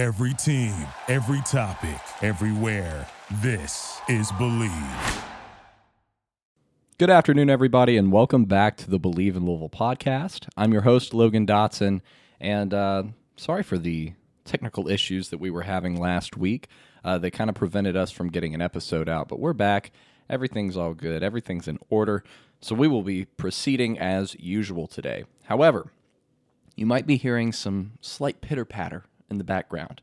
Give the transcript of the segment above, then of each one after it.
Every team, every topic, everywhere. This is Bleav. Good afternoon, everybody, and welcome back to the Bleav in Louisville podcast. I'm your host, Logan Dotson, and uh, sorry for the technical issues that we were having last week. Uh, they kind of prevented us from getting an episode out, but we're back. Everything's all good, everything's in order. So we will be proceeding as usual today. However, you might be hearing some slight pitter patter in the background,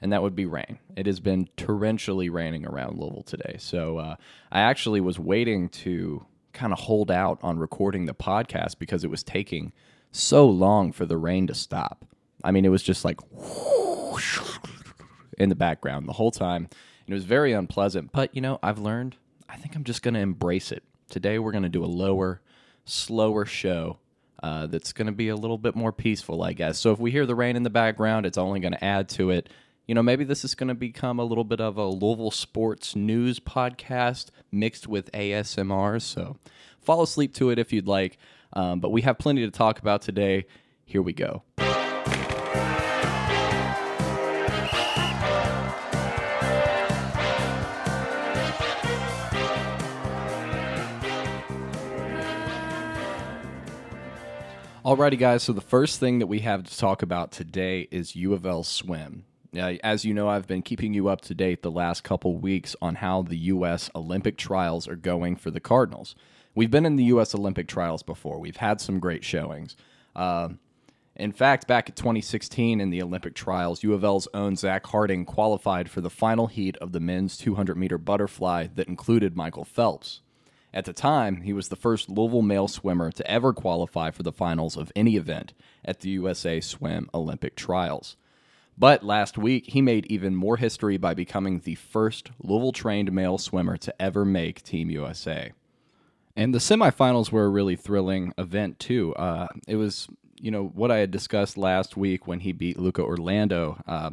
and that would be rain. It has been torrentially raining around Louisville today. So uh, I actually was waiting to kind of hold out on recording the podcast because it was taking so long for the rain to stop. I mean, it was just like in the background the whole time. And it was very unpleasant. But, you know, I've learned, I think I'm just going to embrace it. Today, we're going to do a lower, slower show uh, that's going to be a little bit more peaceful, I guess. So if we hear the rain in the background, it's only going to add to it. You know, maybe this is going to become a little bit of a Louisville sports news podcast mixed with ASMR. So fall asleep to it if you'd like. Um, but we have plenty to talk about today. Here we go. Alrighty, guys. So the first thing that we have to talk about today is U of L swim. Uh, as you know, I've been keeping you up to date the last couple weeks on how the U.S. Olympic trials are going for the Cardinals. We've been in the U.S. Olympic trials before. We've had some great showings. Uh, in fact, back in 2016 in the Olympic trials, U of L's own Zach Harting qualified for the final heat of the men's 200 meter butterfly that included Michael Phelps. At the time, he was the first Louisville male swimmer to ever qualify for the finals of any event at the USA Swim Olympic Trials. But last week, he made even more history by becoming the first Louisville trained male swimmer to ever make Team USA. And the semifinals were a really thrilling event, too. Uh, it was, you know, what I had discussed last week when he beat Luca Orlando, uh,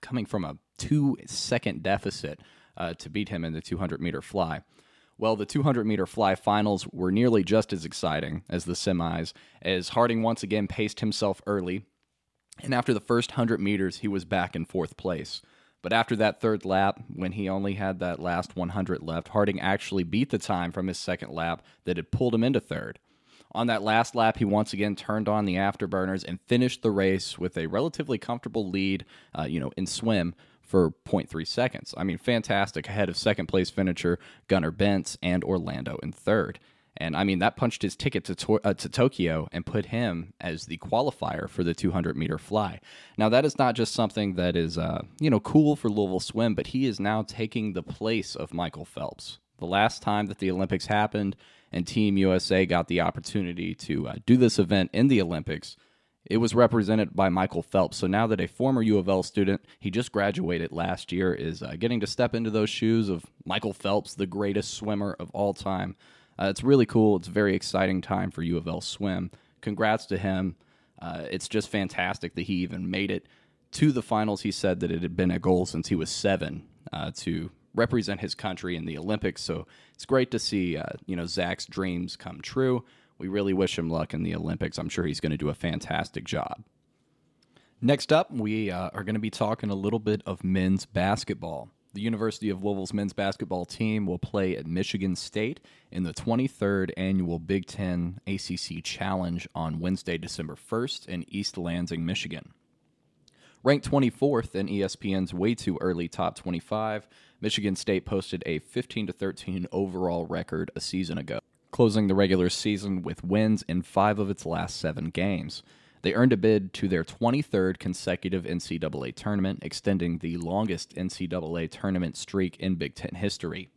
coming from a two second deficit uh, to beat him in the 200 meter fly. Well, the 200 meter fly finals were nearly just as exciting as the semis, as Harting once again paced himself early. And after the first 100 meters, he was back in fourth place. But after that third lap, when he only had that last 100 left, Harting actually beat the time from his second lap that had pulled him into third. On that last lap, he once again turned on the afterburners and finished the race with a relatively comfortable lead, uh, you know, in swim for 0.3 seconds. I mean, fantastic ahead of second place finisher Gunnar Bentz and Orlando in third. And I mean, that punched his ticket to, to, uh, to Tokyo and put him as the qualifier for the 200 meter fly. Now, that is not just something that is, uh, you know, cool for Louisville Swim, but he is now taking the place of Michael Phelps. The last time that the Olympics happened and Team USA got the opportunity to uh, do this event in the Olympics, it was represented by Michael Phelps. So now that a former U of L student, he just graduated last year, is uh, getting to step into those shoes of Michael Phelps, the greatest swimmer of all time. Uh, it's really cool. It's a very exciting time for U of L swim. Congrats to him. Uh, it's just fantastic that he even made it to the finals. He said that it had been a goal since he was seven uh, to represent his country in the Olympics. So it's great to see, uh, you know, Zach's dreams come true. We really wish him luck in the Olympics. I'm sure he's going to do a fantastic job. Next up, we uh, are going to be talking a little bit of men's basketball. The University of Louisville's men's basketball team will play at Michigan State in the 23rd annual Big Ten ACC Challenge on Wednesday, December 1st in East Lansing, Michigan. Ranked 24th in ESPN's way too early top 25, Michigan State posted a 15 13 overall record a season ago closing the regular season with wins in five of its last seven games. They earned a bid to their 23rd consecutive NCAA tournament, extending the longest NCAA tournament streak in Big Ten history.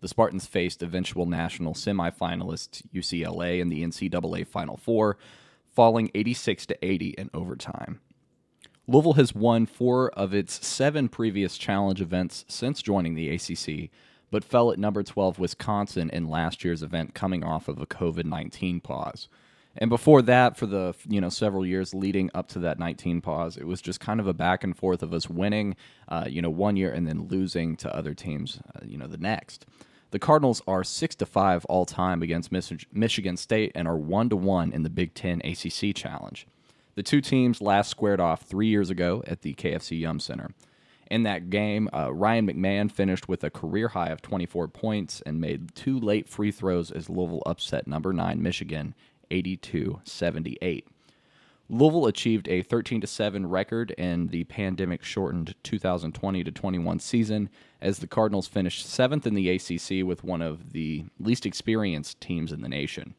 The Spartans faced eventual national semifinalist UCLA in the NCAA Final Four, falling 86 to 80 in overtime. Louisville has won four of its seven previous challenge events since joining the ACC, but fell at number 12 Wisconsin in last year's event coming off of a COVID-19 pause. And before that, for the you know several years leading up to that 19 pause, it was just kind of a back and forth of us winning, uh, you know, one year and then losing to other teams, uh, you know, the next. The Cardinals are six to five all time against Michigan State and are one to one in the Big Ten ACC Challenge. The two teams last squared off three years ago at the KFC Yum Center. In that game, uh, Ryan McMahon finished with a career high of 24 points and made two late free throws as Louisville upset number 9 Michigan 82 78. Louisville achieved a 13 7 record in the pandemic shortened 2020 21 season as the Cardinals finished seventh in the ACC with one of the least experienced teams in the nation.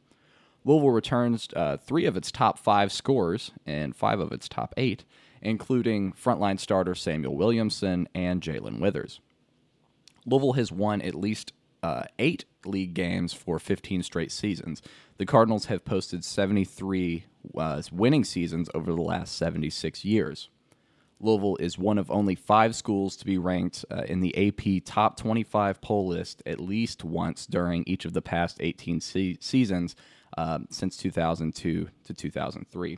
Louisville returns uh, three of its top five scorers and five of its top eight, including frontline starter Samuell Williamson and JaeLyn Withers. Louisville has won at least uh, eight league games for 15 straight seasons. The Cardinals have posted 73 uh, winning seasons over the last 76 years. Louisville is one of only five schools to be ranked uh, in the AP Top 25 poll list at least once during each of the past 18 se- seasons um, since 2002 to 2003.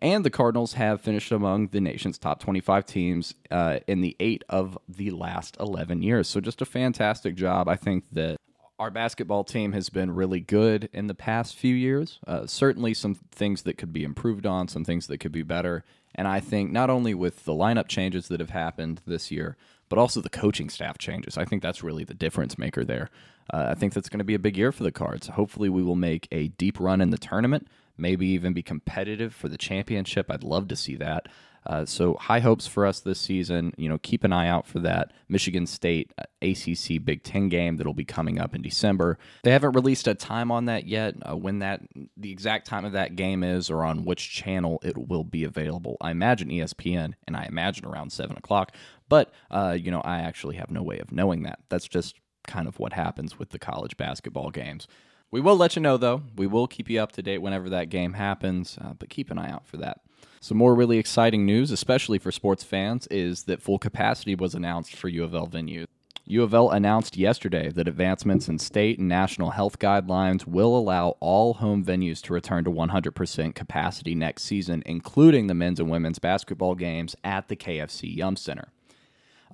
And the Cardinals have finished among the nation's top 25 teams uh, in the eight of the last 11 years. So, just a fantastic job. I think that our basketball team has been really good in the past few years. Uh, certainly, some things that could be improved on, some things that could be better. And I think not only with the lineup changes that have happened this year, but also the coaching staff changes. I think that's really the difference maker there. Uh, I think that's going to be a big year for the Cards. Hopefully, we will make a deep run in the tournament, maybe even be competitive for the championship. I'd love to see that. Uh, so high hopes for us this season. You know, keep an eye out for that Michigan State uh, ACC Big Ten game that'll be coming up in December. They haven't released a time on that yet. Uh, when that the exact time of that game is, or on which channel it will be available. I imagine ESPN, and I imagine around seven o'clock. But uh, you know, I actually have no way of knowing that. That's just kind of what happens with the college basketball games. We will let you know, though. We will keep you up to date whenever that game happens, uh, but keep an eye out for that. Some more really exciting news, especially for sports fans, is that full capacity was announced for U of L venues. U of L announced yesterday that advancements in state and national health guidelines will allow all home venues to return to 100% capacity next season, including the men's and women's basketball games at the KFC Yum Center.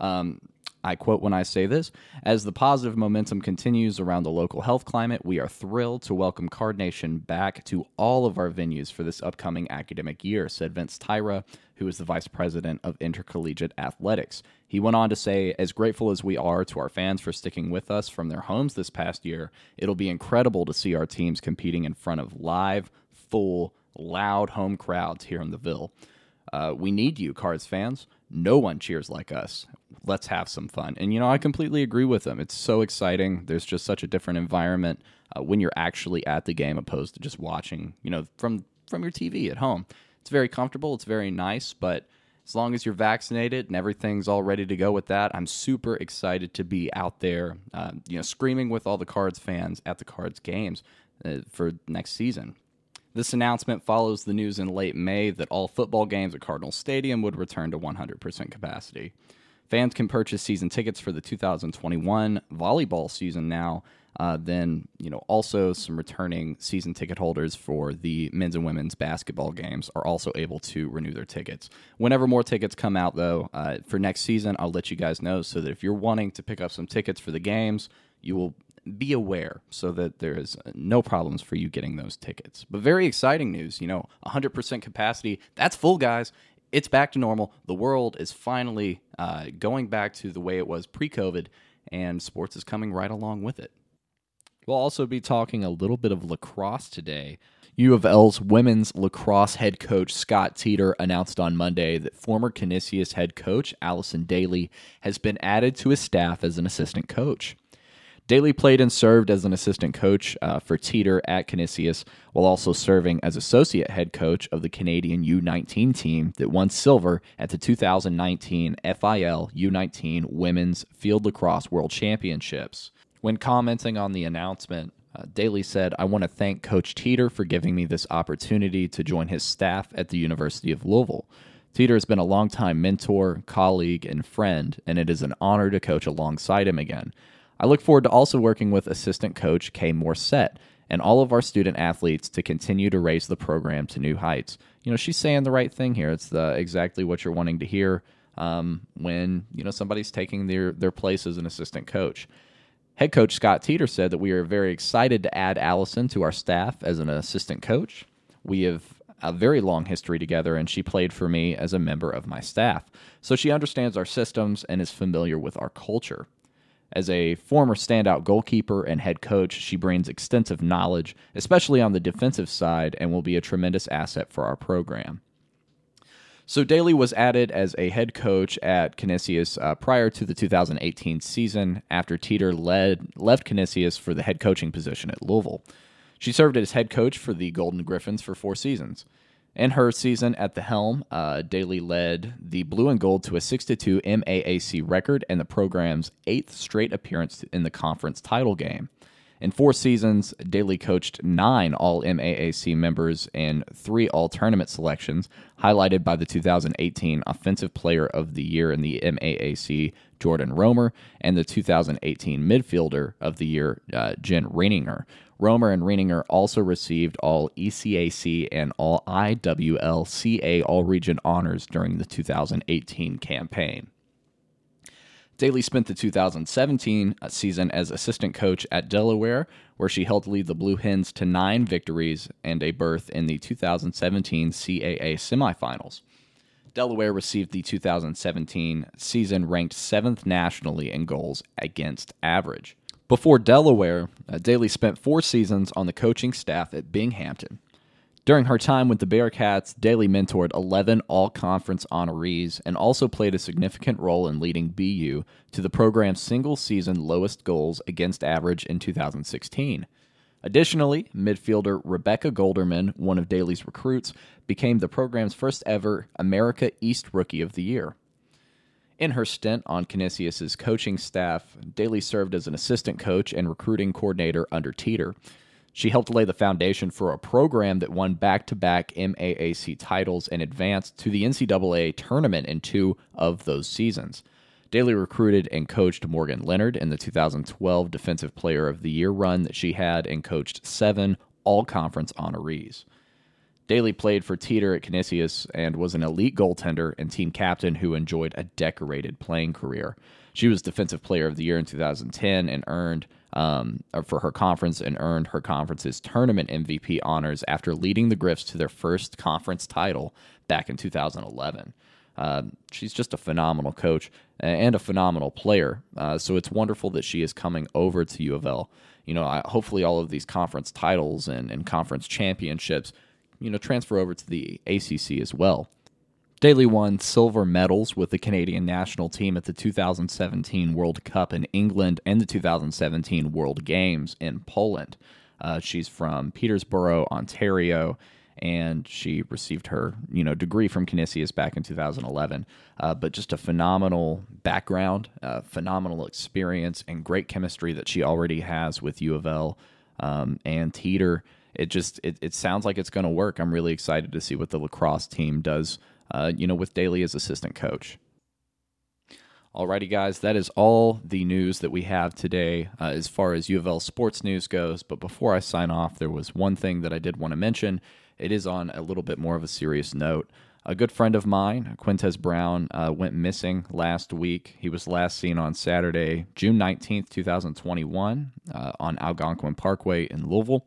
Um, I quote when I say this As the positive momentum continues around the local health climate, we are thrilled to welcome Card Nation back to all of our venues for this upcoming academic year, said Vince Tyra, who is the vice president of intercollegiate athletics. He went on to say, As grateful as we are to our fans for sticking with us from their homes this past year, it'll be incredible to see our teams competing in front of live, full, loud home crowds here in the Ville. Uh, we need you, Cards fans. No one cheers like us. Let's have some fun. And, you know, I completely agree with them. It's so exciting. There's just such a different environment uh, when you're actually at the game opposed to just watching, you know, from, from your TV at home. It's very comfortable. It's very nice. But as long as you're vaccinated and everything's all ready to go with that, I'm super excited to be out there, uh, you know, screaming with all the Cards fans at the Cards games uh, for next season. This announcement follows the news in late May that all football games at Cardinal Stadium would return to 100% capacity. Fans can purchase season tickets for the 2021 volleyball season now. Uh, then, you know, also some returning season ticket holders for the men's and women's basketball games are also able to renew their tickets. Whenever more tickets come out, though, uh, for next season, I'll let you guys know so that if you're wanting to pick up some tickets for the games, you will be aware so that there is no problems for you getting those tickets. But very exciting news, you know, 100% capacity. That's full, guys. It's back to normal. The world is finally uh, going back to the way it was pre COVID, and sports is coming right along with it. We'll also be talking a little bit of lacrosse today. U of L's women's lacrosse head coach Scott Teeter announced on Monday that former Canisius head coach Allison Daly has been added to his staff as an assistant coach. Daly played and served as an assistant coach uh, for Teeter at Canisius, while also serving as associate head coach of the Canadian U19 team that won silver at the 2019 FIL U19 Women's Field Lacrosse World Championships. When commenting on the announcement, uh, Daly said, I want to thank Coach Teeter for giving me this opportunity to join his staff at the University of Louisville. Teeter has been a longtime mentor, colleague, and friend, and it is an honor to coach alongside him again. I look forward to also working with assistant coach Kay Morset and all of our student athletes to continue to raise the program to new heights. You know, she's saying the right thing here. It's the exactly what you're wanting to hear um, when you know somebody's taking their their place as an assistant coach. Head coach Scott Teeter said that we are very excited to add Allison to our staff as an assistant coach. We have a very long history together, and she played for me as a member of my staff. So she understands our systems and is familiar with our culture. As a former standout goalkeeper and head coach, she brings extensive knowledge, especially on the defensive side, and will be a tremendous asset for our program. So Daly was added as a head coach at Canisius uh, prior to the 2018 season after Teeter led, left Canisius for the head coaching position at Louisville. She served as head coach for the Golden Griffins for four seasons. In her season at the helm, uh, Daly led the Blue and Gold to a 6 2 MAAC record and the program's eighth straight appearance in the conference title game. In four seasons, Daly coached nine All MAAC members and three All Tournament selections, highlighted by the 2018 Offensive Player of the Year in the MAAC, Jordan Romer, and the 2018 Midfielder of the Year, uh, Jen Reininger. Romer and Reininger also received all ECAC and all IWLCA All Region honors during the 2018 campaign. Daly spent the 2017 uh, season as assistant coach at Delaware, where she helped lead the Blue Hens to nine victories and a berth in the 2017 CAA semifinals. Delaware received the 2017 season ranked seventh nationally in goals against average. Before Delaware, uh, Daly spent four seasons on the coaching staff at Binghamton. During her time with the Bearcats, Daly mentored 11 all conference honorees and also played a significant role in leading BU to the program's single season lowest goals against average in 2016. Additionally, midfielder Rebecca Golderman, one of Daly's recruits, became the program's first ever America East Rookie of the Year. In her stint on Canisius's coaching staff, Daly served as an assistant coach and recruiting coordinator under Teeter. She helped lay the foundation for a program that won back to back MAAC titles and advanced to the NCAA tournament in two of those seasons. Daly recruited and coached Morgan Leonard in the 2012 Defensive Player of the Year run that she had and coached seven all conference honorees. Daly played for Teeter at Canisius and was an elite goaltender and team captain who enjoyed a decorated playing career. She was Defensive Player of the Year in 2010 and earned um, for her conference and earned her conference's tournament MVP honors after leading the Griffs to their first conference title back in 2011. Uh, she's just a phenomenal coach and a phenomenal player. Uh, so it's wonderful that she is coming over to U of L. You know, I, hopefully all of these conference titles and, and conference championships you know, transfer over to the ACC as well. Daly won silver medals with the Canadian national team at the 2017 World Cup in England and the 2017 World Games in Poland. Uh, she's from Peterborough, Ontario, and she received her you know degree from Canisius back in 2011. Uh, but just a phenomenal background, uh, phenomenal experience, and great chemistry that she already has with U of L um, and Teeter it just it, it sounds like it's going to work. I'm really excited to see what the lacrosse team does. Uh, you know, with Daly as assistant coach. Alrighty, guys, that is all the news that we have today uh, as far as U of L sports news goes. But before I sign off, there was one thing that I did want to mention. It is on a little bit more of a serious note. A good friend of mine, Quintez Brown, uh, went missing last week. He was last seen on Saturday, June 19th, 2021, uh, on Algonquin Parkway in Louisville.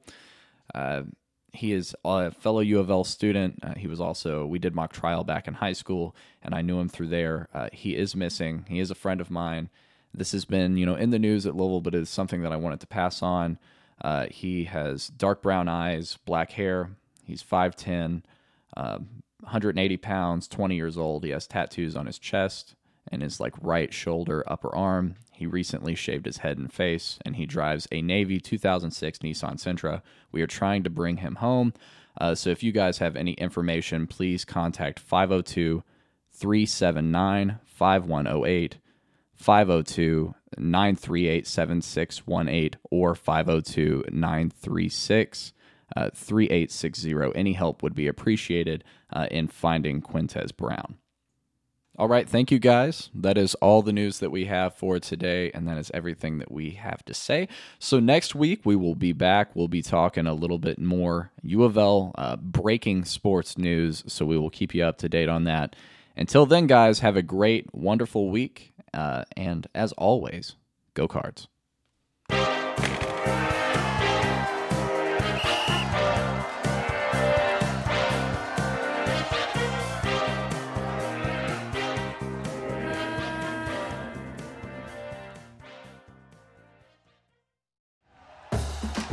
Uh, he is a fellow U of L student. Uh, he was also, we did mock trial back in high school, and I knew him through there. Uh, he is missing. He is a friend of mine. This has been, you know, in the news at Louisville, but it is something that I wanted to pass on. Uh, he has dark brown eyes, black hair. He's 5'10, 180 pounds, 20 years old. He has tattoos on his chest and his like right shoulder, upper arm. He recently shaved his head and face, and he drives a Navy 2006 Nissan Sentra. We are trying to bring him home. Uh, so if you guys have any information, please contact 502 379 5108, 502 938 7618, or 502 936 uh, 3860. Any help would be appreciated uh, in finding Quintez Brown. All right, thank you guys. That is all the news that we have for today, and that is everything that we have to say. So, next week we will be back. We'll be talking a little bit more U of L uh, breaking sports news, so we will keep you up to date on that. Until then, guys, have a great, wonderful week, uh, and as always, go cards.